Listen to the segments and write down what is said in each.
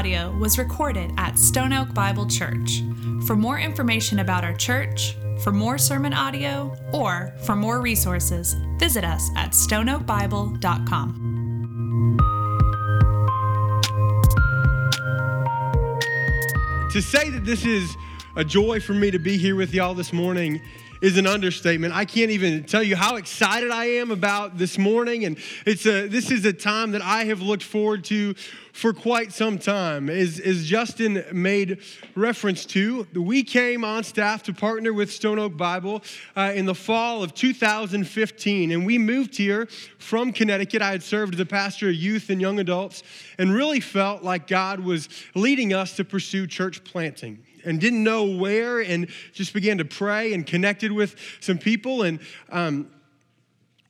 audio was recorded at Stone Oak Bible Church. For more information about our church, for more sermon audio, or for more resources, visit us at stoneoakbible.com. To say that this is a joy for me to be here with y'all this morning is an understatement. I can't even tell you how excited I am about this morning. And it's a, this is a time that I have looked forward to for quite some time. As, as Justin made reference to, we came on staff to partner with Stone Oak Bible uh, in the fall of 2015. And we moved here from Connecticut. I had served as a pastor of youth and young adults and really felt like God was leading us to pursue church planting and didn't know where and just began to pray and connected with some people. And um,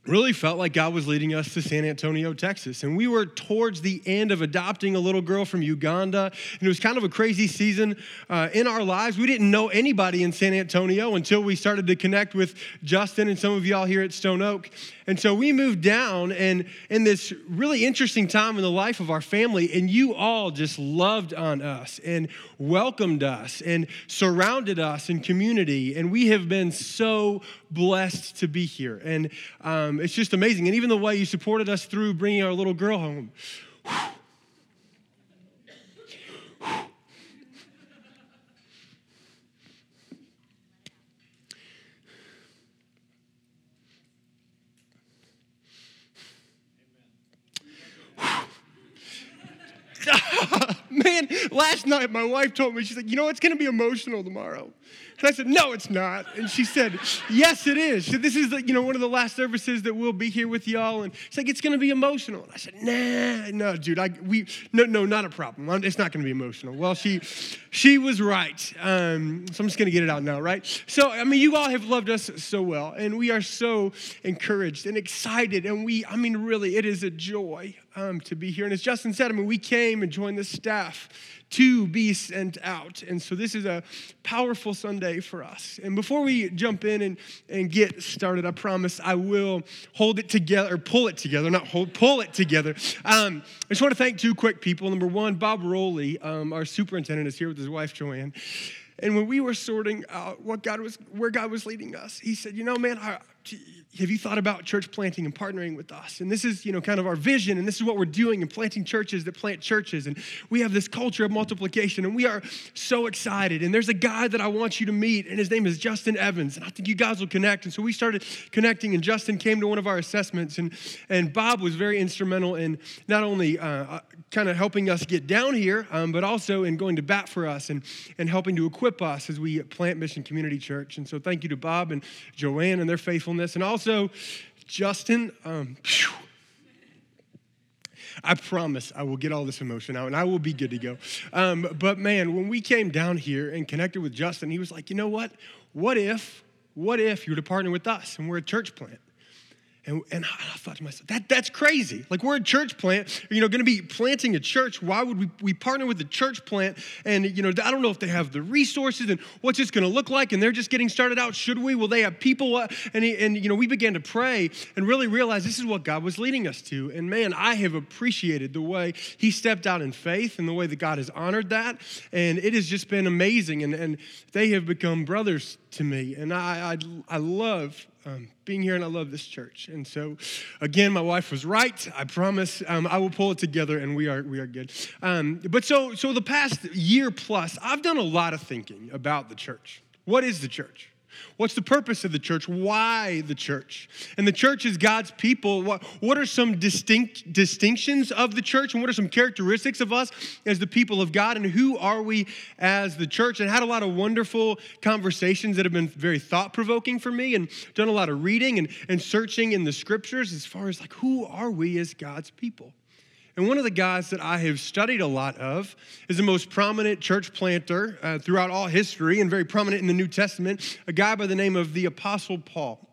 really felt like God was leading us to San Antonio, Texas. And we were towards the end of adopting a little girl from Uganda. And it was kind of a crazy season uh, in our lives. We didn't know anybody in San Antonio until we started to connect with Justin and some of y'all here at Stone Oak. And so we moved down, and in this really interesting time in the life of our family, and you all just loved on us and welcomed us and surrounded us in community. And we have been so blessed to be here. And um, Um, it's just amazing. And even the way you supported us through bringing our little girl home. Man, last night my wife told me, she's like, you know, it's going to be emotional tomorrow. And I said, no, it's not. And she said, yes, it is. She said, this is, the, you know, one of the last services that we'll be here with y'all. And she's like, it's going to be emotional. And I said, nah, no, dude, I, we, no, no, not a problem. It's not going to be emotional. Well, she, she was right. Um, so I'm just going to get it out now, right? So, I mean, you all have loved us so well, and we are so encouraged and excited. And we, I mean, really, it is a joy um, to be here. And as Justin said, I mean, we came and joined the staff to be sent out. And so this is a powerful Sunday for us. And before we jump in and, and get started, I promise I will hold it together, or pull it together, not hold, pull it together. Um, I just want to thank two quick people. Number one, Bob Rowley, um, our superintendent, is here with his wife, Joanne. And when we were sorting out what God was, where God was leading us, he said, you know, man, I, have you thought about church planting and partnering with us? And this is, you know, kind of our vision, and this is what we're doing and planting churches that plant churches. And we have this culture of multiplication, and we are so excited. And there's a guy that I want you to meet, and his name is Justin Evans. And I think you guys will connect. And so we started connecting, and Justin came to one of our assessments, and, and Bob was very instrumental in not only uh, uh kind of helping us get down here, um, but also in going to bat for us and, and helping to equip us as we plant Mission Community Church. And so thank you to Bob and Joanne and their faithfulness. And also, Justin, um, I promise I will get all this emotion out and I will be good to go. Um, but man, when we came down here and connected with Justin, he was like, you know what? What if, what if you were to partner with us and we're a church plant? And, and I thought to myself, that, that's crazy. Like we're a church plant, you know, to be planting a church. Why would we, we partner with a church plant? And, you know, I don't know if they have the resources and what's this to look like. And they're just getting started out. Should we? Will they have people? Uh, and, and, you know, we began to pray and really realize this is what God was leading us to. And man, I have appreciated the way he stepped out in faith and the way that God has honored that. And it has just been amazing. And, and they have become brothers to me. And I, I, I love um, being here and I love this church. And so, again, my wife was right. I promise um, I will pull it together and we are, we are good. Um, but so, so the past year plus, I've done a lot of thinking about the church. What is the church? What's the purpose of the church? Why the church? And the church is God's people. What, what are some distinct distinctions of the church? And what are some characteristics of us as the people of God? And who are we as the church? And I had a lot of wonderful conversations that have been very thought provoking for me and done a lot of reading and, and searching in the scriptures as far as like, who are we as God's people? And one of the guys that I have studied a lot of is the most prominent church planter uh, throughout all history and very prominent in the New Testament, a guy by the name of the Apostle Paul.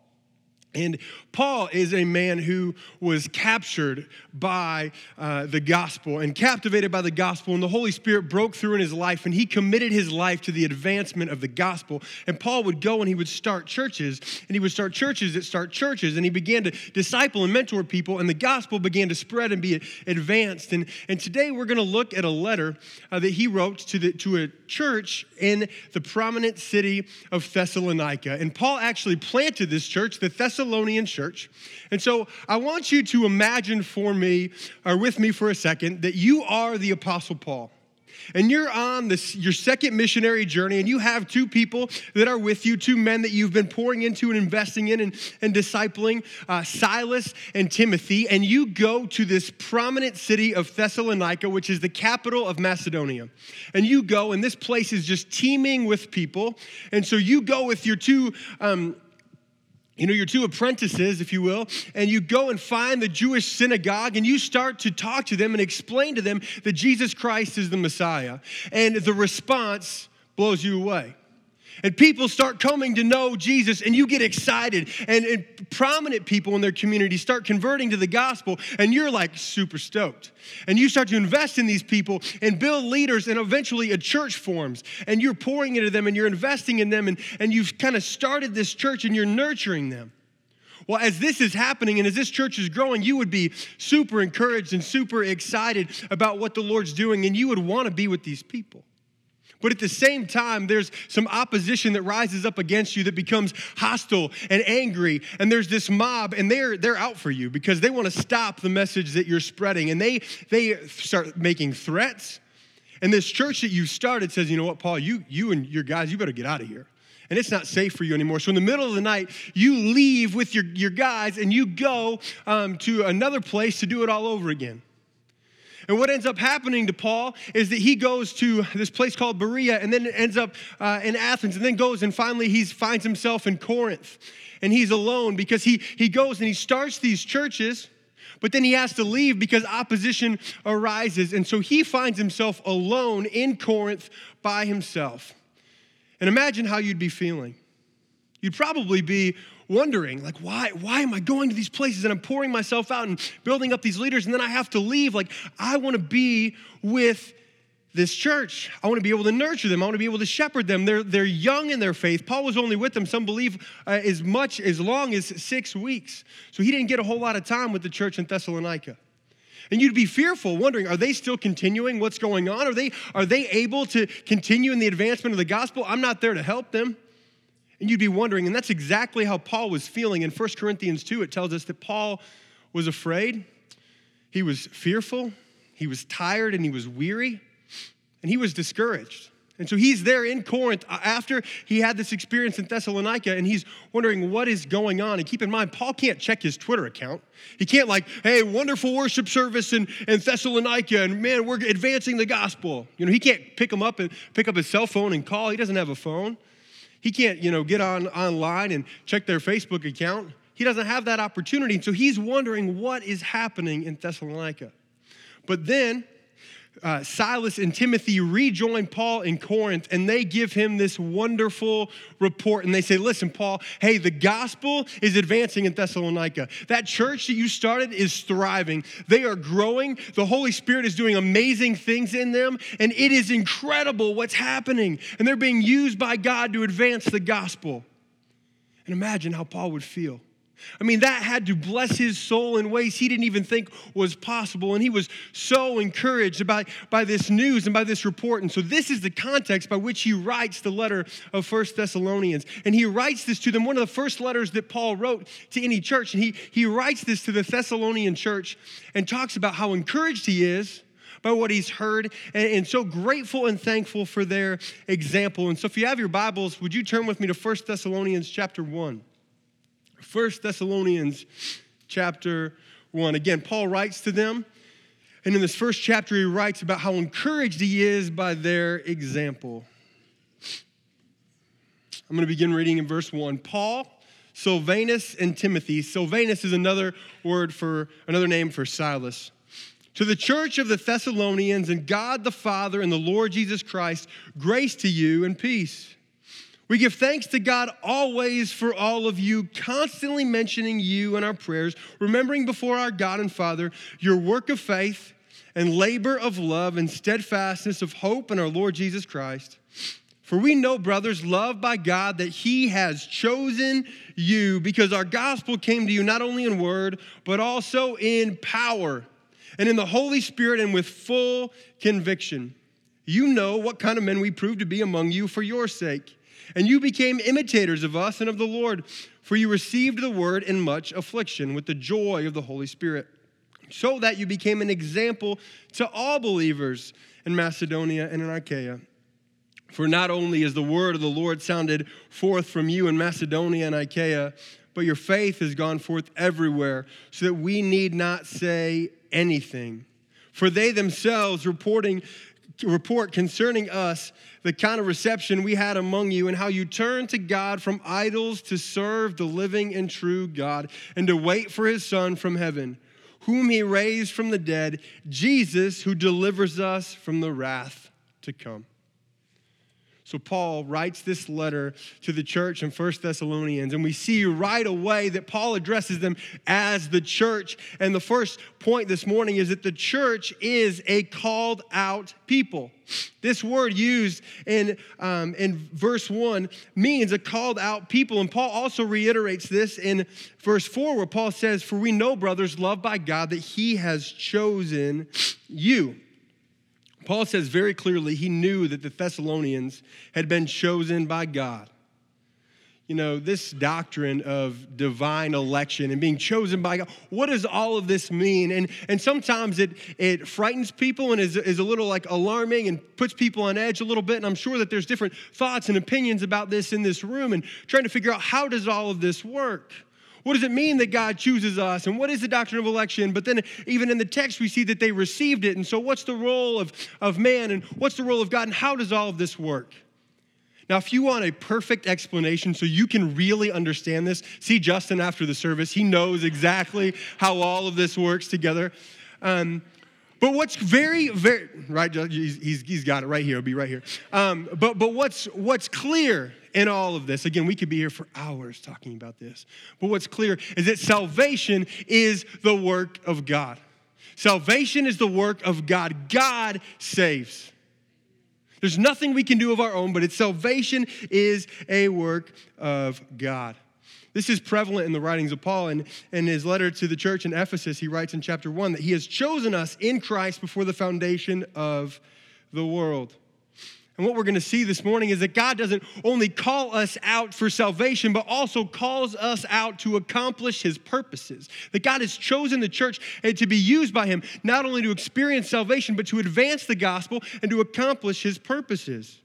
And Paul is a man who was captured by uh, the gospel and captivated by the gospel, and the Holy Spirit broke through in his life, and he committed his life to the advancement of the gospel. And Paul would go and he would start churches, and he would start churches that start churches, and he began to disciple and mentor people, and the gospel began to spread and be advanced. And, and today we're going to look at a letter uh, that he wrote to, the, to a church in the prominent city of Thessalonica. And Paul actually planted this church, the Thessalonians. Thessalonian church. And so I want you to imagine for me, or with me for a second, that you are the Apostle Paul. And you're on this your second missionary journey and you have two people that are with you two men that you've been pouring into and investing in and, and discipling uh, silas and timothy. And you go to this prominent city of thessalonica which is the capital of macedonia. And you go and this place is just teeming with people. And so you go with your two um, you know, your two apprentices, if you will, and you go and find the Jewish synagogue and you start to talk to them and explain to them that Jesus Christ is the Messiah. And the response blows you away and people start coming to know Jesus, and you get excited, and, and, prominent people in their community start converting to the gospel, and you're like super stoked. And you start to invest in these people and build leaders, and eventually a church forms, and you're pouring into them, and you're investing in them, and, and you've kind of started this church, and you're nurturing them. Well, as this is happening and as this church is growing, you would be super encouraged and super excited about what the Lord's doing, and you would want to be with these people. But at the same time, there's some opposition that rises up against you that becomes hostile and angry. And there's this mob, and they're, they're out for you because they want to stop the message that you're spreading. And they, they start making threats. And this church that you started says, you know what, Paul, you, you and your guys, you better get out of here. And it's not safe for you anymore. So in the middle of the night, you leave with your, your guys and you go um, to another place to do it all over again. And what ends up happening to Paul is that he goes to this place called Berea and then ends up uh, in Athens and then goes and finally he finds himself in Corinth. And he's alone because he, he goes and he starts these churches, but then he has to leave because opposition arises. And so he finds himself alone in Corinth by himself. And imagine how you'd be feeling. You'd probably be wondering, like, why, why am I going to these places and I'm pouring myself out and building up these leaders and then I have to leave? Like, I want to be with this church. I want to be able to nurture them. I want to be able to shepherd them. They're, they're young in their faith. Paul was only with them, some believe, uh, as much, as long as six weeks. So he didn't get a whole lot of time with the church in Thessalonica. And you'd be fearful, wondering, are they still continuing what's going on? Are they, are they able to continue in the advancement of the gospel? I'm not there to help them. And you'd be wondering, and that's exactly how Paul was feeling. In 1 Corinthians 2, it tells us that Paul was afraid, he was fearful, he was tired, and he was weary, and he was discouraged. And so he's there in Corinth after he had this experience in Thessalonica, and he's wondering what is going on. And keep in mind, Paul can't check his Twitter account. He can't, like, hey, wonderful worship service in, in Thessalonica, and man, we're advancing the gospel. You know, he can't pick him up and pick up his cell phone and call. He doesn't have a phone. He can't, you know, get on online and check their Facebook account. He doesn't have that opportunity. So he's wondering what is happening in Thessalonica. But then uh, Silas and Timothy rejoin Paul in Corinth and they give him this wonderful report. And they say, Listen, Paul, hey, the gospel is advancing in Thessalonica. That church that you started is thriving. They are growing. The Holy Spirit is doing amazing things in them. And it is incredible what's happening. And they're being used by God to advance the gospel. And imagine how Paul would feel. I mean, that had to bless his soul in ways he didn't even think was possible. And he was so encouraged by, by this news and by this report. And so, this is the context by which he writes the letter of First Thessalonians. And he writes this to them, one of the first letters that Paul wrote to any church. And he, he writes this to the Thessalonian church and talks about how encouraged he is by what he's heard and, and, so grateful and thankful for their example. And so, if you have your Bibles, would you turn with me to First Thessalonians chapter 1? First Thessalonians chapter 1. Again, Paul writes to them, and in this first chapter, he writes about how encouraged he is by their example. I'm going to begin reading in verse 1. Paul, Silvanus, and Timothy. Silvanus is another word for, another name for Silas. To the church of the Thessalonians and God the Father and the Lord Jesus Christ, grace to you and peace. We give thanks to God always for all of you, constantly mentioning you in our prayers, remembering before our God and Father your work of faith and labor of love and steadfastness of hope in our Lord Jesus Christ. For we know, brothers, loved by God, that He has chosen you because our gospel came to you not only in word, but also in power and in the Holy Spirit and with full conviction. You know what kind of men we proved to be among you for your sake. And you became imitators of us and of the Lord, for you received the word in much affliction with the joy of the Holy Spirit, so that you became an example to all believers in Macedonia and in Achaia. For not only is the word of the Lord sounded forth from you in Macedonia and Achaia, but your faith has gone forth everywhere, so that we need not say anything. For they themselves reporting report concerning us the kind of reception we had among you and how you turned to God from idols to serve the living and true God and to wait for his Son from heaven, whom he raised from the dead, Jesus, who delivers us from the wrath to come. So Paul writes this letter to the church in First Thessalonians, and we see right away that Paul addresses them as the church. And the first point this morning is that the church is a called out people. This word used in, um, in verse 1 means a called out people. And Paul also reiterates this in verse 4, where Paul says, For we know, brothers, loved by God, that he has chosen you. Paul says very clearly he knew that the Thessalonians had been chosen by God. You know, this doctrine of divine election and being chosen by God, what does all of this mean? And, and sometimes it, it frightens people and is, is a little like alarming and puts people on edge a little bit. And I'm sure that there's different thoughts and opinions about this in this room and trying to figure out how does all of this work? What does it mean that God chooses us? And what is the doctrine of election? But then, even in the text, we see that they received it. And so, what's the role of, of man and what's the role of God? And how does all of this work? Now, if you want a perfect explanation so you can really understand this, see Justin after the service. He knows exactly how all of this works together. Um, but what's very, very, right, he's, he's, got it right here, it'll be right here. Um, but, but what's, what's clear in all of this. Again, we could be here for hours talking about this. But what's clear is that salvation is the work of God. Salvation is the work of God. God saves. There's nothing we can do of our own, but it's salvation is a work of God. This is prevalent in the writings of Paul. And in his letter to the church in Ephesus, he writes in chapter 1 that he has chosen us in Christ before the foundation of the world. And what we're going to see this morning is that God doesn't only call us out for salvation, but also calls us out to accomplish his purposes. That God has chosen the church eh, to be used by him, not only to experience salvation, but to advance the gospel and to accomplish his purposes.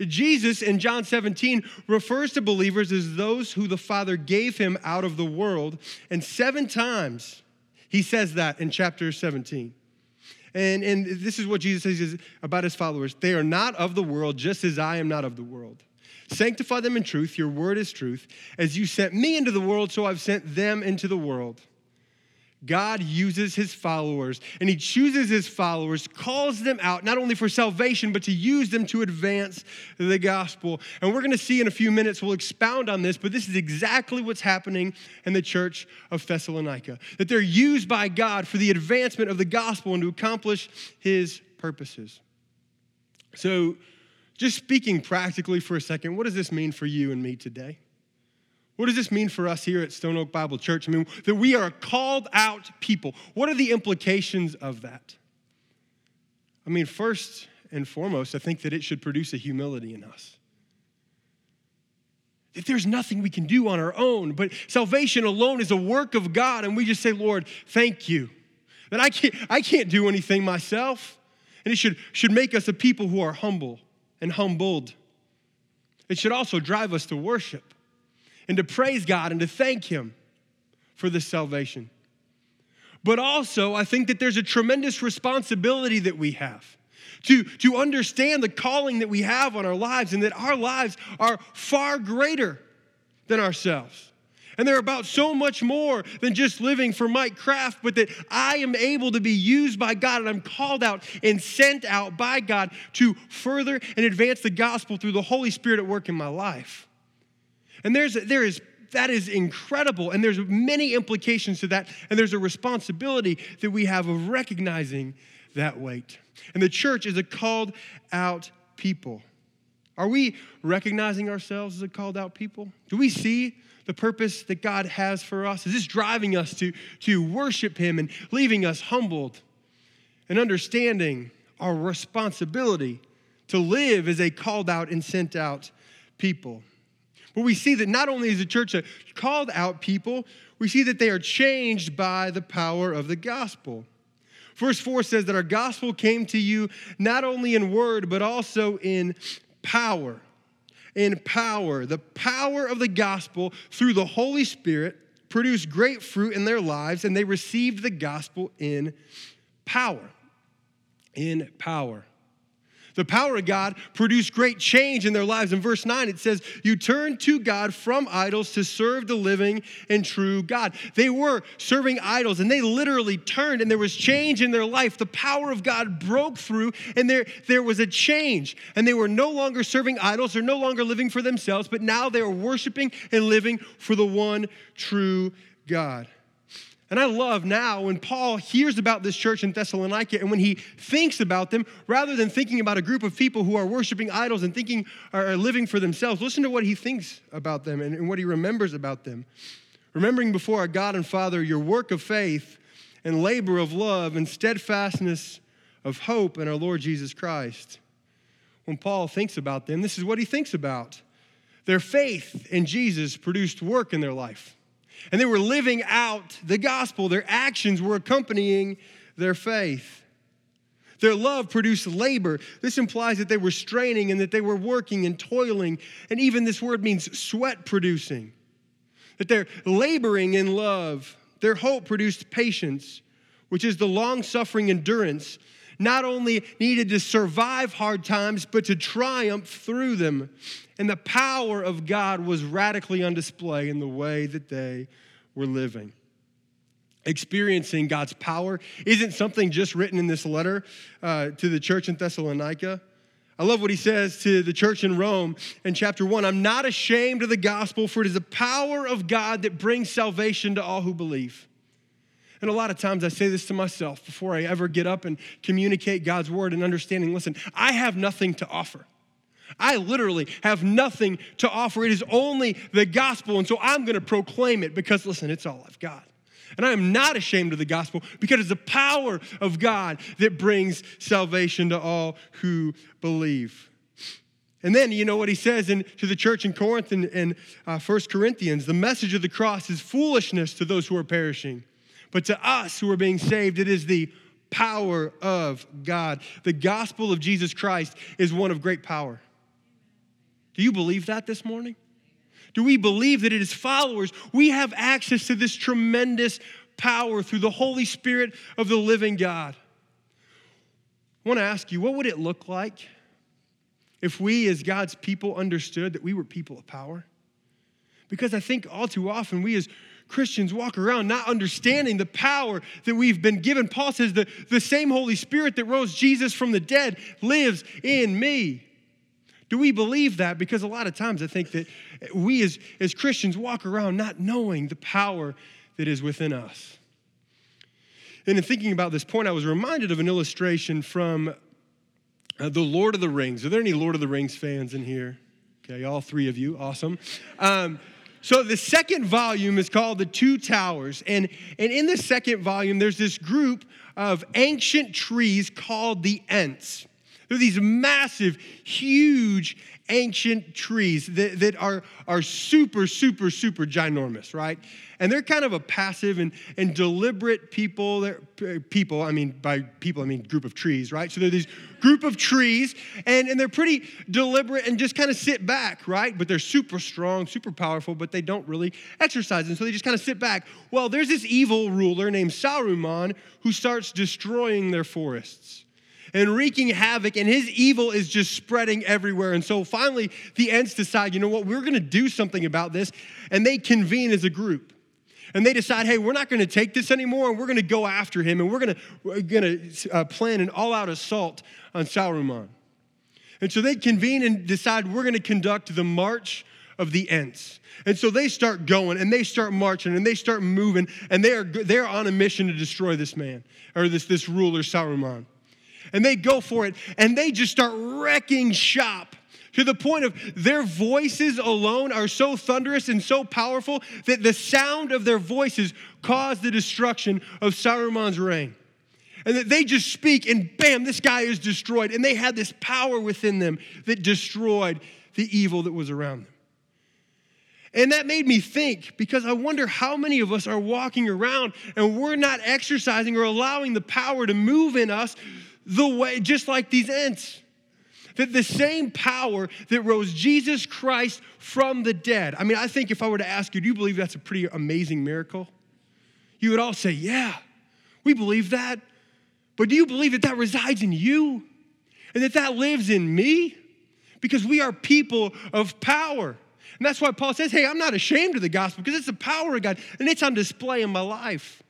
Jesus in John 17 refers to believers as those who the Father gave him out of the world. And seven times he says that in chapter 17. And, and this is what Jesus says about his followers they are not of the world, just as I am not of the world. Sanctify them in truth, your word is truth. As you sent me into the world, so I've sent them into the world. God uses his followers and he chooses his followers, calls them out not only for salvation, but to use them to advance the gospel. And we're going to see in a few minutes, we'll expound on this, but this is exactly what's happening in the church of Thessalonica that they're used by God for the advancement of the gospel and to accomplish his purposes. So, just speaking practically for a second, what does this mean for you and me today? What does this mean for us here at Stone Oak Bible Church? I mean, that we are called out people. What are the implications of that? I mean, first and foremost, I think that it should produce a humility in us. That there's nothing we can do on our own, but salvation alone is a work of God, and we just say, Lord, thank you. That I can't, I can't do anything myself. And it should, should make us a people who are humble and humbled. It should also drive us to worship and to praise God and to thank Him for this salvation. But also, I think that there's a tremendous responsibility that we have to, to understand the calling that we have on our lives and that our lives are far greater than ourselves. And they're about so much more than just living for Mike Kraft, but that I am able to be used by God and I'm called out and sent out by God to further and advance the gospel through the Holy Spirit at work in my life. And there's, there is that is incredible. And there's many implications to that. And there's a responsibility that we have of recognizing that weight. And the church is a called out people. Are we recognizing ourselves as a called out people? Do we see the purpose that God has for us? Is this driving us to, to worship Him and leaving us humbled and understanding our responsibility to live as a called out and sent out people? But we see that not only is the church a called out people, we see that they are changed by the power of the gospel. Verse 4 says that our gospel came to you not only in word, but also in power in power. The power of the gospel through the Holy Spirit produced great fruit in their lives, and they received the gospel in power. In power. The power of God produced great change in their lives. In verse 9, it says, You turn to God from idols to serve the living and true God. They were serving idols and they literally turned and there was change in their life. The power of God broke through and there, there was a change. And they were no longer serving idols, they're no longer living for themselves, but now they are worshiping and living for the one true God. And I love now when Paul hears about this church in Thessalonica and when he thinks about them, rather than thinking about a group of people who are worshiping idols and thinking are living for themselves, listen to what he thinks about them and, what he remembers about them. Remembering before our God and Father your work of faith and labor of love and steadfastness of hope in our Lord Jesus Christ. When Paul thinks about them, this is what he thinks about. Their faith in Jesus produced work in their life and they were living out the gospel. Their actions were accompanying their faith. Their love produced labor. This implies that they were straining and that they were working and toiling. And even this word means sweat producing. That they're laboring in love. Their hope produced patience, which is the long suffering endurance not only needed to survive hard times, but to triumph through them. And the power of God was radically on display in the way that they were living. Experiencing God's power isn't something just written in this letter uh, to the church in Thessalonica. I love what he says to the church in Rome in chapter one. I'm not ashamed of the gospel, for it is the power of God that brings salvation to all who believe. And a lot of times I say this to myself before I ever get up and communicate God's word and understanding listen, I have nothing to offer. I literally have nothing to offer. It is only the gospel. And so I'm going to proclaim it because, listen, it's all I've got. And I am not ashamed of the gospel because it's the power of God that brings salvation to all who believe. And then you know what he says in, to the church in Corinth in, in uh, 1 Corinthians the message of the cross is foolishness to those who are perishing. But to us who are being saved, it is the power of God. The gospel of Jesus Christ is one of great power. Do you believe that this morning? Do we believe that it is followers? We have access to this tremendous power through the Holy Spirit of the living God. I want to ask you, what would it look like if we, as God's people, understood that we were people of power? Because I think all too often we, as Christians walk around not understanding the power that we've been given. Paul says the, the same Holy Spirit that rose Jesus from the dead lives in me. Do we believe that? Because a lot of times I think that we as, as Christians walk around not knowing the power that is within us. And in thinking about this point, I was reminded of an illustration from uh, The Lord of the Rings. Are there any Lord of the Rings fans in here? Okay, all three of you, awesome. Um, so the second volume is called The Two Towers. And, and in the second volume, there's this group of ancient trees called the Ents. They're these massive, huge, ancient trees that, that are, are super, super, super ginormous, right? And they're kind of a passive and, and deliberate people. They're, people, I mean, by people, I mean group of trees, right? So they're these group of trees, and, and they're pretty deliberate and just kind of sit back, right? But they're super strong, super powerful, but they don't really exercise. And so they just kind of sit back. Well, there's this evil ruler named Saruman who starts destroying their forests. and wreaking havoc, and his evil is just spreading everywhere. And so finally, the Ents decide, you know what, we're gonna do something about this. And they convene as a group. And they decide, hey, we're not gonna take this anymore, and we're gonna go after him, and we're gonna, we're gonna uh, plan an all out assault on Saruman. And so they convene and decide we're gonna conduct the March of the Ents. And so they start going and they start marching and they start moving and they are, they're on a mission to destroy this man or this, this ruler, Saruman and they go for it and they just start wrecking shop to the point of their voices alone are so thunderous and so powerful that the sound of their voices caused the destruction of Saruman's reign. And that they just speak, and bam, this guy is destroyed. And they had this power within them that destroyed the evil that was around them. And that made me think because I wonder how many of us are walking around and we're not exercising or allowing the power to move in us the way, just like these Ents. That the same power that rose Jesus Christ from the dead. I mean, I think if I were to ask you, do you believe that's a pretty amazing miracle? You would all say, yeah, we believe that. But do you believe that that resides in you and that that lives in me? Because we are people of power. And that's why Paul says, hey, I'm not ashamed of the gospel because it's the power of God and it's on display in my life.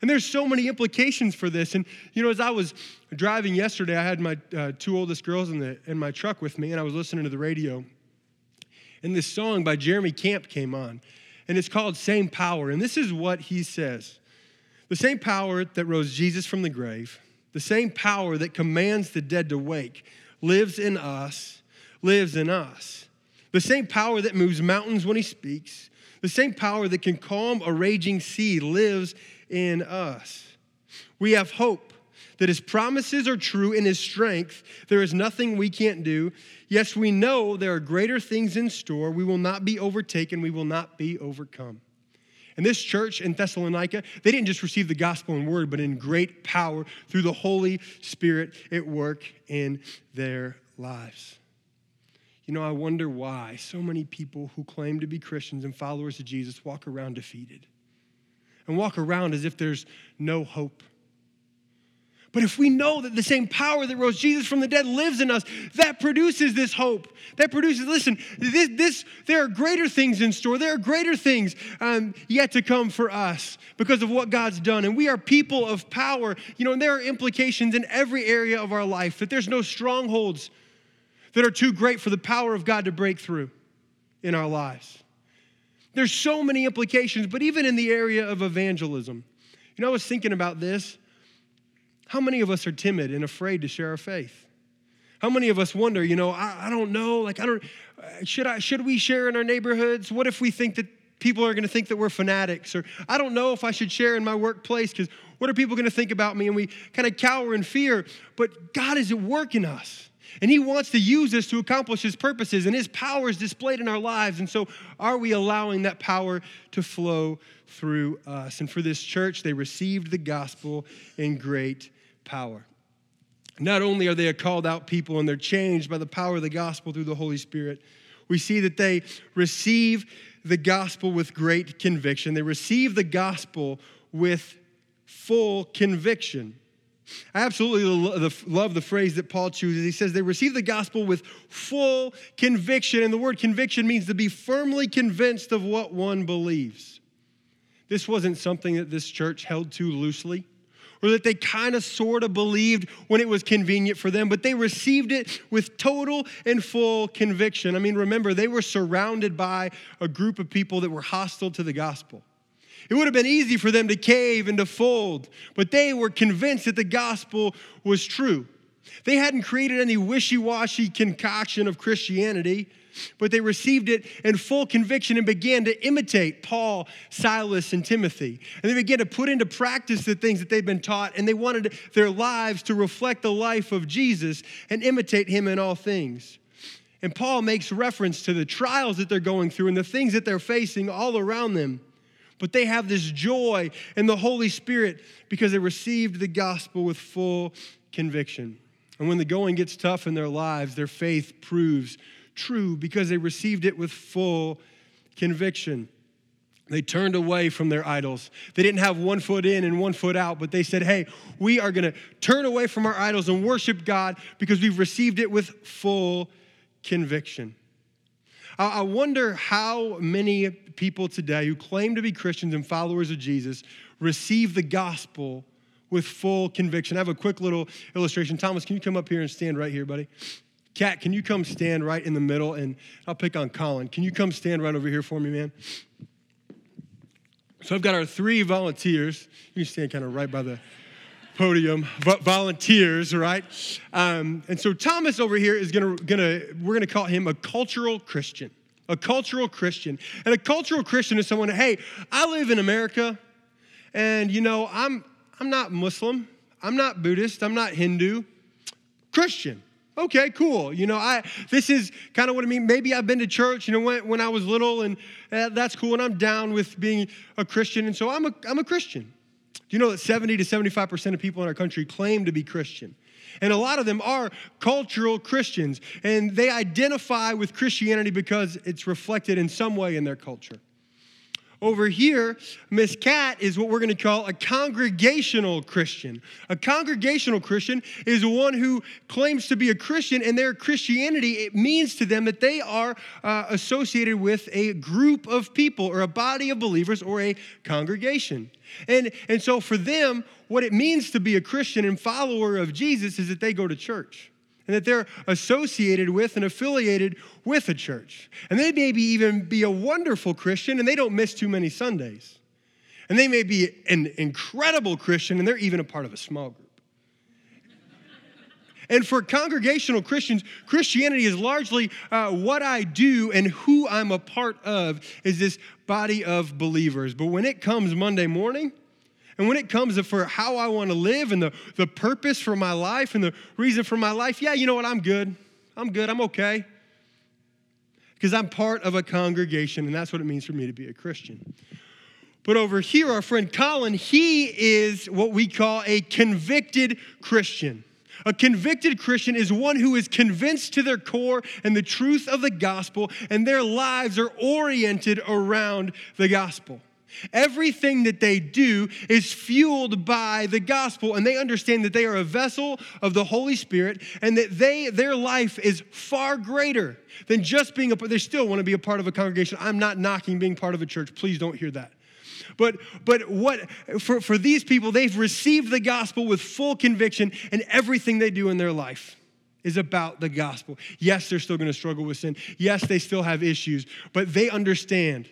And there's so many implications for this. And, you know, as I was driving yesterday, I had my uh, two oldest girls in, the, in my truck with me, and I was listening to the radio. And this song by Jeremy Camp came on, and it's called Same Power. And this is what he says The same power that rose Jesus from the grave, the same power that commands the dead to wake, lives in us, lives in us. The same power that moves mountains when he speaks, the same power that can calm a raging sea lives in us. We have hope that his promises are true in his strength. There is nothing we can't do. Yes, we know there are greater things in store. We will not be overtaken, we will not be overcome. And this church in Thessalonica, they didn't just receive the gospel in word, but in great power through the Holy Spirit at work in their lives. You know, I wonder why so many people who claim to be Christians and followers of Jesus walk around defeated and walk around as if there's no hope. But if we know that the same power that rose Jesus from the dead lives in us, that produces this hope. That produces, listen, this, this there are greater things in store. There are greater things um, yet to come for us because of what God's done. And we are people of power. You know, and there are implications in every area of our life that there's no strongholds that are too great for the power of God to break through in our lives. There's so many implications, but even in the area of evangelism, you know, I was thinking about this. How many of us are timid and afraid to share our faith? How many of us wonder, you know, I, I don't know, like, I don't, uh, should, I, should we share in our neighborhoods? What if we think that people are going to think that we're fanatics? Or I don't know if I should share in my workplace because what are people going to think about me? And we kind of cower in fear, but God is at work in us. And He wants to use us to accomplish His purposes, and His power is displayed in our lives. And so, are we allowing that power to flow through us? And for this church, they received the gospel in great power. Not only are they a called out people and they're changed by the power of the gospel through the Holy Spirit, we see that they receive the gospel with great conviction. They receive the gospel with full conviction. I absolutely love the phrase that Paul chooses. He says they receive the gospel with full conviction, and the word conviction means to be firmly convinced of what one believes. This wasn't something that this church held too loosely or that they kind of sort of believed when it was convenient for them, but they received it with total and full conviction. I mean, remember, they were surrounded by a group of people that were hostile to the gospel. It would have been easy for them to cave and to fold, but they were convinced that the gospel was true. They hadn't created any wishy washy concoction of Christianity, but they received it in full conviction and began to imitate Paul, Silas, and Timothy. And they began to put into practice the things that they'd been taught, and they wanted their lives to reflect the life of Jesus and imitate him in all things. And Paul makes reference to the trials that they're going through and the things that they're facing all around them. But they have this joy in the Holy Spirit because they received the gospel with full conviction. And when the going gets tough in their lives, their faith proves true because they received it with full conviction. They turned away from their idols. They didn't have one foot in and one foot out, but they said, hey, we are going to turn away from our idols and worship God because we've received it with full conviction. I wonder how many people today who claim to be Christians and followers of Jesus receive the gospel with full conviction. I have a quick little illustration. Thomas, can you come up here and stand right here, buddy? Kat, can you come stand right in the middle? And I'll pick on Colin. Can you come stand right over here for me, man? So I've got our three volunteers. You stand kind of right by the podium. volunteers, right? Um, and so Thomas over here is gonna, gonna we're gonna call him a cultural Christian. A cultural Christian. And a cultural Christian is someone, hey, I live in America, and you know, I'm I'm not Muslim, I'm not Buddhist, I'm not Hindu, Christian. Okay, cool. You know, I this is kind of what I mean. Maybe I've been to church, you know, when, when I was little, and uh, that's cool. And I'm down with being a Christian, and so I'm a I'm a Christian. Do you know that 70 to 75 percent of people in our country claim to be Christian? And a lot of them are cultural Christians, and they identify with Christianity because it's reflected in some way in their culture. Over here, Miss Cat is what we're going to call a congregational Christian. A congregational Christian is one who claims to be a Christian, and their Christianity it means to them that they are uh, associated with a group of people, or a body of believers, or a congregation. And, and so for them, what it means to be a Christian and follower of Jesus is that they go to church and that they're associated with and affiliated with a church. And they maybe even be a wonderful Christian and they don't miss too many Sundays. And they may be an incredible Christian and they're even a part of a small group. And for congregational Christians, Christianity is largely uh, what I do and who I'm a part of is this body of believers. But when it comes Monday morning, and when it comes to for how I want to live and the, the purpose for my life and the reason for my life, yeah, you know what? I'm good. I'm good. I'm okay. Because I'm part of a congregation, and that's what it means for me to be a Christian. But over here, our friend Colin, he is what we call a convicted Christian. A convicted Christian is one who is convinced to their core and the truth of the gospel, and their lives are oriented around the gospel. Everything that they do is fueled by the gospel, and they understand that they are a vessel of the Holy Spirit and that they, their life is far greater than just being a they still want to be a part of a congregation. I'm not knocking being part of a church. Please don't hear that. But but what for, for these people, they've received the gospel with full conviction, and everything they do in their life is about the gospel. Yes, they're still going to struggle with sin. Yes, they still have issues, but they understand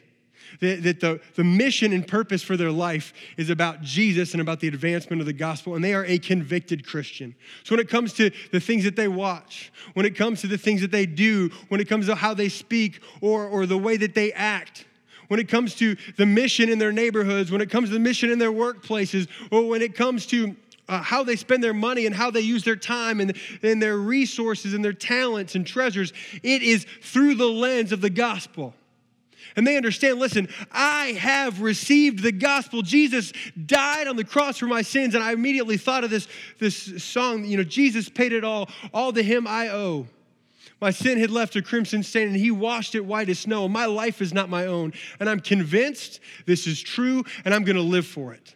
that, that the, the mission and purpose for their life is about Jesus and about the advancement of the gospel, and they are a convicted Christian. So when it comes to the things that they watch, when it comes to the things that they do, when it comes to how they speak or, or the way that they act, when it comes to the mission in their neighborhoods, when it comes to the mission in their workplaces, or when it comes to uh, how they spend their money and how they use their time and, and their resources and their talents and treasures, it is through the lens of the gospel. And they understand listen, I have received the gospel. Jesus died on the cross for my sins. And I immediately thought of this, this song, you know, Jesus paid it all, all to him I owe. My sin had left a crimson stain, and he washed it white as snow. My life is not my own. And I'm convinced this is true, and I'm going to live for it.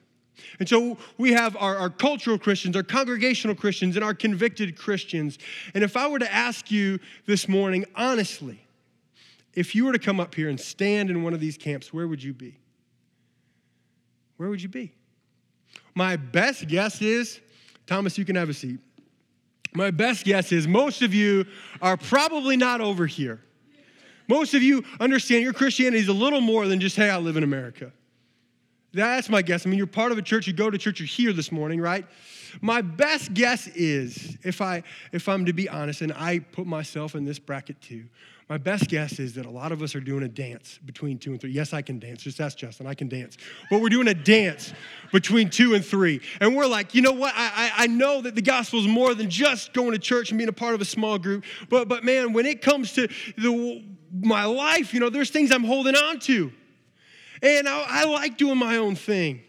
And so we have our, our, cultural Christians, our congregational Christians, and our convicted Christians. And if I were to ask you this morning, honestly, if you were to come up here and stand in one of these camps, where would you be? Where would you be? My best guess is, Thomas, you can have a seat. My best guess is most of you are probably not over here. Most of you understand your Christianity is a little more than just, hey, I live in America. That's my guess. I mean, you're part of a church, you go to church, you're here this morning, right? My best guess is, if I if I'm to be honest, and I put myself in this bracket too, my best guess is that a lot of us are doing a dance between two and three. Yes, I can dance. Just ask Justin. I can dance. But we're doing a dance between two and three. And we're like, you know what? I, I, I know that the gospel is more than just going to church and being a part of a small group. But, but man, when it comes to the, my life, you know, there's things I'm holding on to. And I, I like doing my own thing.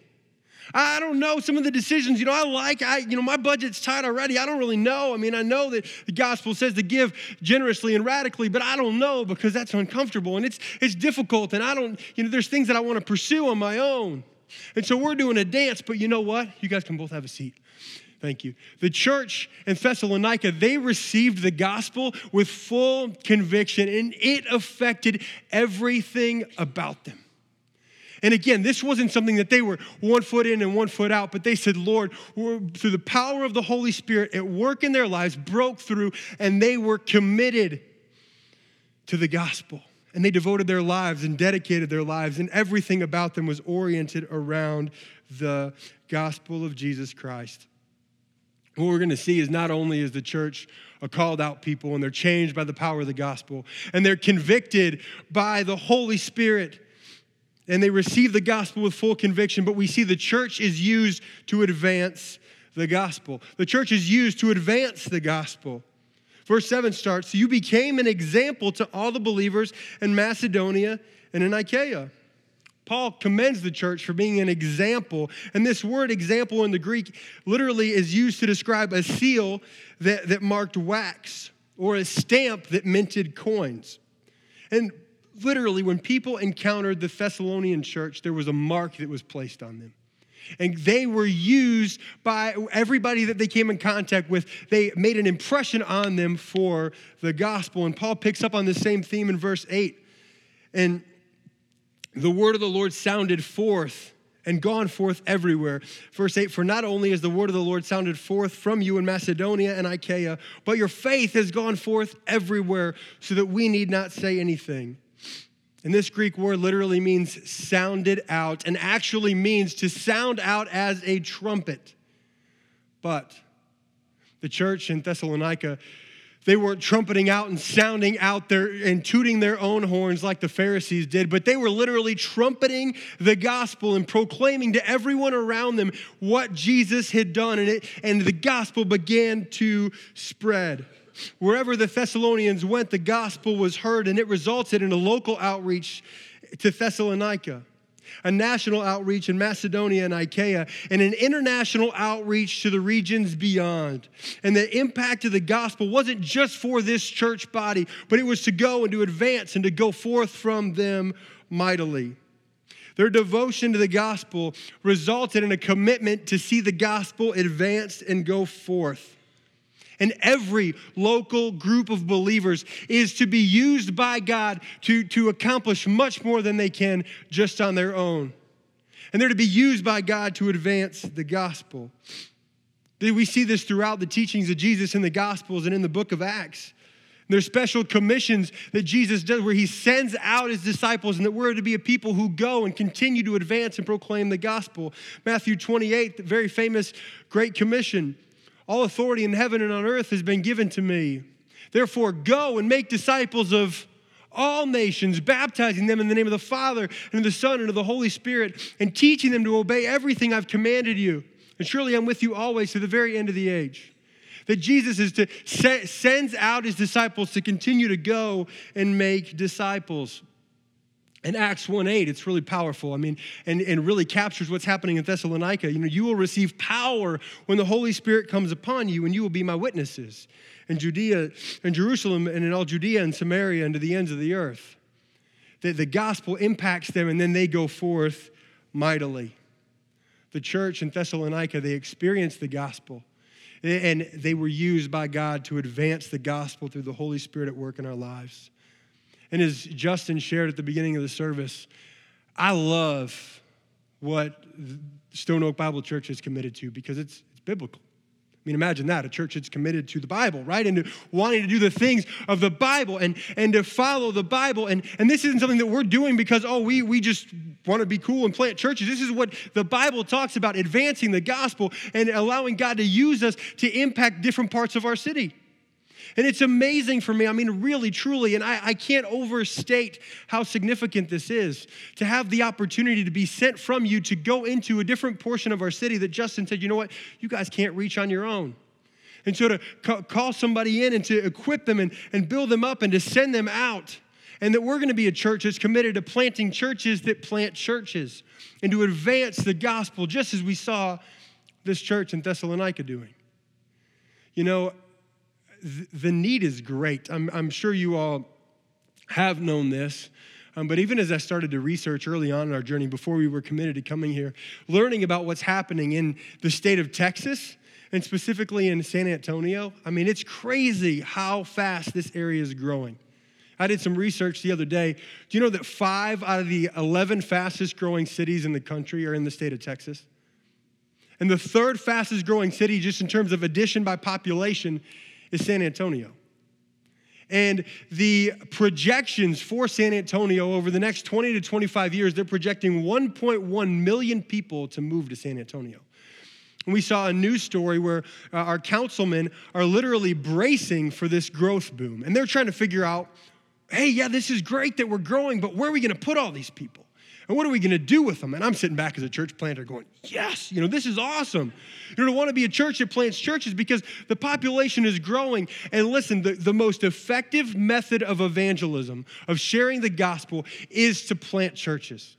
I don't know some of the decisions. You know, I like, I, you know, my budget's tight already. I don't really know. I mean, I know that the gospel says to give generously and radically, but I don't know because that's uncomfortable and it's it's difficult. And I don't, you know, there's things that I want to pursue on my own. And so we're doing a dance, but you know what? You guys can both have a seat. Thank you. The church in Thessalonica, they received the gospel with full conviction, and it affected everything about them. And again, this wasn't something that they were one foot in and one foot out, but they said, Lord, through the power of the Holy Spirit at work in their lives, broke through, and they were committed to the gospel. And they devoted their lives and dedicated their lives, and everything about them was oriented around the gospel of Jesus Christ. What we're going to see is not only is the church a called out people and they're changed by the power of the gospel and they're convicted by the Holy Spirit and they receive the gospel with full conviction, but we see the church is used to advance the gospel. The church is used to advance the gospel. Verse 7 starts, you became an example to all the believers in Macedonia and in Achaia. Paul commends the church for being an example. And this word example in the Greek literally is used to describe a seal that, that marked wax or a stamp that minted coins. And literally, when people encountered the Thessalonian church, there was a mark that was placed on them. And they were used by everybody that they came in contact with. They made an impression on them for the gospel. And Paul picks up on the same theme in verse 8. And the word of the Lord sounded forth and gone forth everywhere. Verse 8 For not only has the word of the Lord sounded forth from you in Macedonia and Achaia, but your faith has gone forth everywhere, so that we need not say anything. And this Greek word literally means sounded out and actually means to sound out as a trumpet. But the church in Thessalonica, they weren't trumpeting out and sounding out their and tooting their own horns like the Pharisees did, but they were literally trumpeting the gospel and proclaiming to everyone around them what Jesus had done. And, it, and the gospel began to spread. Wherever the Thessalonians went, the gospel was heard, and it resulted in a local outreach to Thessalonica, a national outreach in Macedonia and Achaia, and an international outreach to the regions beyond. And the impact of the gospel wasn't just for this church body, but it was to go and to advance and to go forth from them mightily. Their devotion to the gospel resulted in a commitment to see the gospel advance and go forth and every local group of believers is to be used by God to, to accomplish much more than they can just on their own. And they're to be used by God to advance the gospel. We see this throughout the teachings of Jesus in the Gospels and in the book of Acts. There's special commissions that Jesus does where he sends out his disciples and that we're to be a people who go and continue to advance and proclaim the gospel. Matthew 28, the very famous Great Commission. All authority in heaven and on earth has been given to me. Therefore, go and make disciples of all nations, baptizing them in the name of the Father and of the Son and of the Holy Spirit, and teaching them to obey everything I've commanded you. And surely I'm with you always to the very end of the age. That Jesus is to sends out his disciples to continue to go and make disciples in Acts 1:8, it's really powerful. I mean, and, and really captures what's happening in Thessalonica. You know, you will receive power when the Holy Spirit comes upon you, and you will be my witnesses in Judea and Jerusalem and in all Judea and Samaria and to the ends of the earth. That the gospel impacts them and then they go forth mightily. The church in Thessalonica, they experienced the gospel. And they were used by God to advance the gospel through the Holy Spirit at work in our lives. And as Justin shared at the beginning of the service, I love what Stone Oak Bible Church is committed to because it's, it's biblical. I mean, imagine that a church that's committed to the Bible, right? And to wanting to do the things of the Bible and, and to follow the Bible. And, and this isn't something that we're doing because, oh, we, we just want to be cool and plant churches. This is what the Bible talks about advancing the gospel and allowing God to use us to impact different parts of our city. And it's amazing for me, I mean, really, truly, and I, I, can't overstate how significant this is to have the opportunity to be sent from you to go into a different portion of our city that Justin said, you know what, you guys can't reach on your own. And so to call somebody in and to equip them and, and build them up and to send them out And that we're going to be a church that's committed to planting churches that plant churches and to advance the gospel, just as we saw this church in Thessalonica doing. You know, the need is great. I'm, I'm sure you all have known this. Um, but even as I started to research early on in our journey, before we were committed to coming here, learning about what's happening in the state of Texas and specifically in San Antonio, I mean, it's crazy how fast this area is growing. I did some research the other day. Do you know that five out of the 11 fastest growing cities in the country are in the state of Texas? And the third fastest growing city, just in terms of addition by population, is San Antonio. And the projections for San Antonio over the next 20 to 25 years, they're projecting 1.1 million people to move to San Antonio. And we saw a news story where uh, our councilmen are literally bracing for this growth boom. And they're trying to figure out hey, yeah, this is great that we're growing, but where are we going to put all these people? And what are we going to do with them? And I'm sitting back as a church planter going, yes, you know, this is awesome. You know, to want to be a church that plants churches because the population is growing. And listen, the, the most effective method of evangelism, of sharing the gospel, is to plant churches.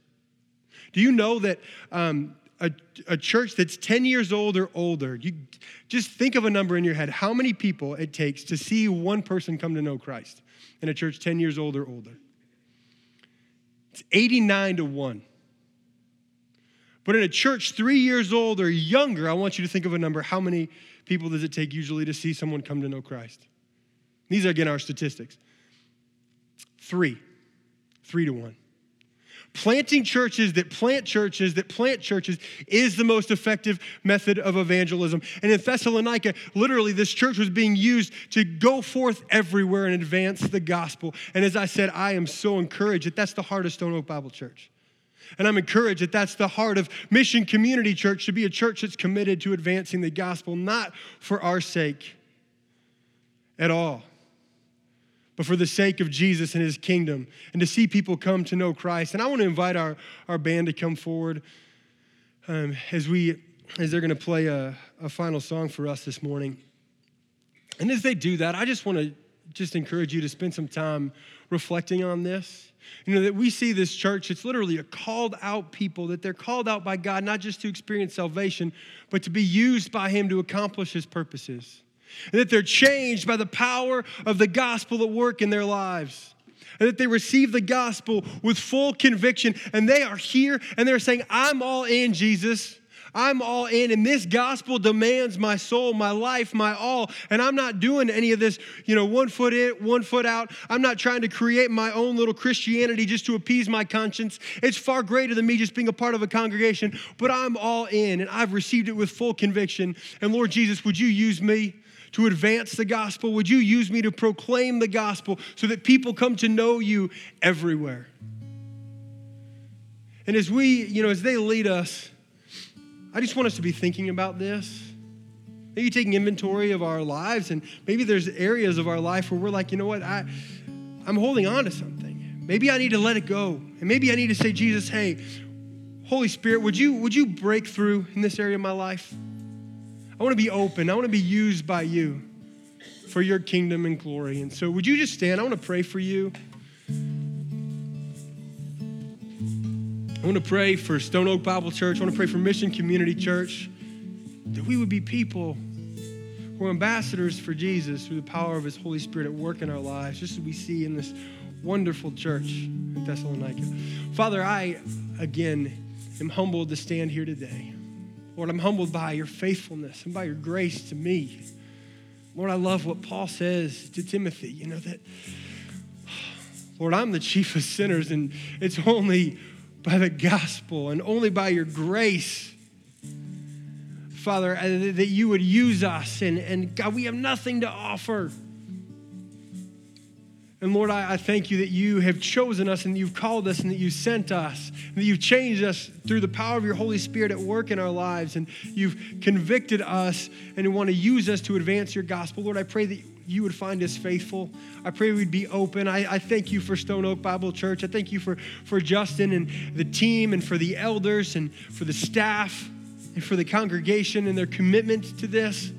Do you know that um, a, a church that's 10 years old or older, you just think of a number in your head, how many people it takes to see one person come to know Christ in a church 10 years old or older? It's 89 to 1. But in a church three years old or younger, I want you to think of a number. How many people does it take usually to see someone come to know Christ? These are, again, our statistics. Three. Three to one. Planting churches that plant churches that plant churches is the most effective method of evangelism. And in Thessalonica, literally, this church was being used to go forth everywhere and advance the gospel. And as I said, I am so encouraged that that's the heart of Stone Oak Bible Church. And I'm encouraged that that's the heart of Mission Community Church to be a church that's committed to advancing the gospel, not for our sake at all, but for the sake of Jesus and his kingdom and to see people come to know Christ. And I want to invite our, our band to come forward um, as, we, as they're going to play a, a final song for us this morning. And as they do that, I just want to just encourage you to spend some time reflecting on this. You know, that we see this church, it's literally a called out people, that they're called out by God not just to experience salvation, but to be used by Him to accomplish His purposes and that they're changed by the power of the gospel at work in their lives. And that they receive the gospel with full conviction, and they are here and they're saying, I'm all in, Jesus. I'm all in, and this gospel demands my soul, my life, my all. And I'm not doing any of this, you know, one foot in, one foot out. I'm not trying to create my own little Christianity just to appease my conscience. It's far greater than me just being a part of a congregation, but I'm all in, and I've received it with full conviction. And Lord Jesus, would you use me? To advance the gospel? Would you use me to proclaim the gospel so that people come to know you everywhere? And as we, you know, as they lead us, I just want us to be thinking about this. Maybe taking inventory of our lives, and maybe there's areas of our life where we're like, you know what, I, I'm holding on to something. Maybe I need to let it go. And maybe I need to say, Jesus, hey, Holy Spirit, would you, would you break through in this area of my life? I want to be open. I want to be used by you for your kingdom and glory. And so, would you just stand? I want to pray for you. I want to pray for Stone Oak Bible Church. I want to pray for Mission Community Church that we would be people who are ambassadors for Jesus through the power of His Holy Spirit at work in our lives, just as we see in this wonderful church in Thessalonica. Father, I again am humbled to stand here today. Lord, I'm humbled by your faithfulness and by your grace to me. Lord, I love what Paul says to Timothy, you know, that, Lord, I'm the chief of sinners, and it's only by the gospel and only by your grace, Father, uh, that you would use us. And, and God, we have nothing to offer. And Lord, I, I, thank you that you have chosen us and you've called us and that you sent us and that you've changed us through the power of your Holy Spirit at work in our lives and you've convicted us and you want to use us to advance your gospel. Lord, I pray that you would find us faithful. I pray we'd be open. I, I thank you for Stone Oak Bible Church. I thank you for, for Justin and the team and for the elders and for the staff and for the congregation and their commitment to this.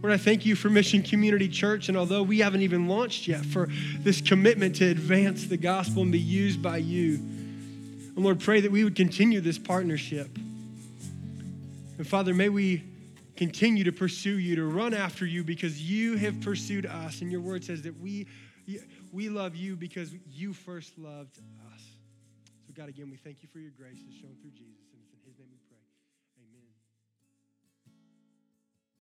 Lord, I thank you for Mission Community Church. And although we haven't even launched yet, for this commitment to advance the gospel and be used by you. And Lord, pray that we would continue this partnership. And Father, may we continue to pursue you, to run after you because you have pursued us. And your word says that we, we love you because you first loved us. So, God, again, we thank you for your grace that's shown through Jesus.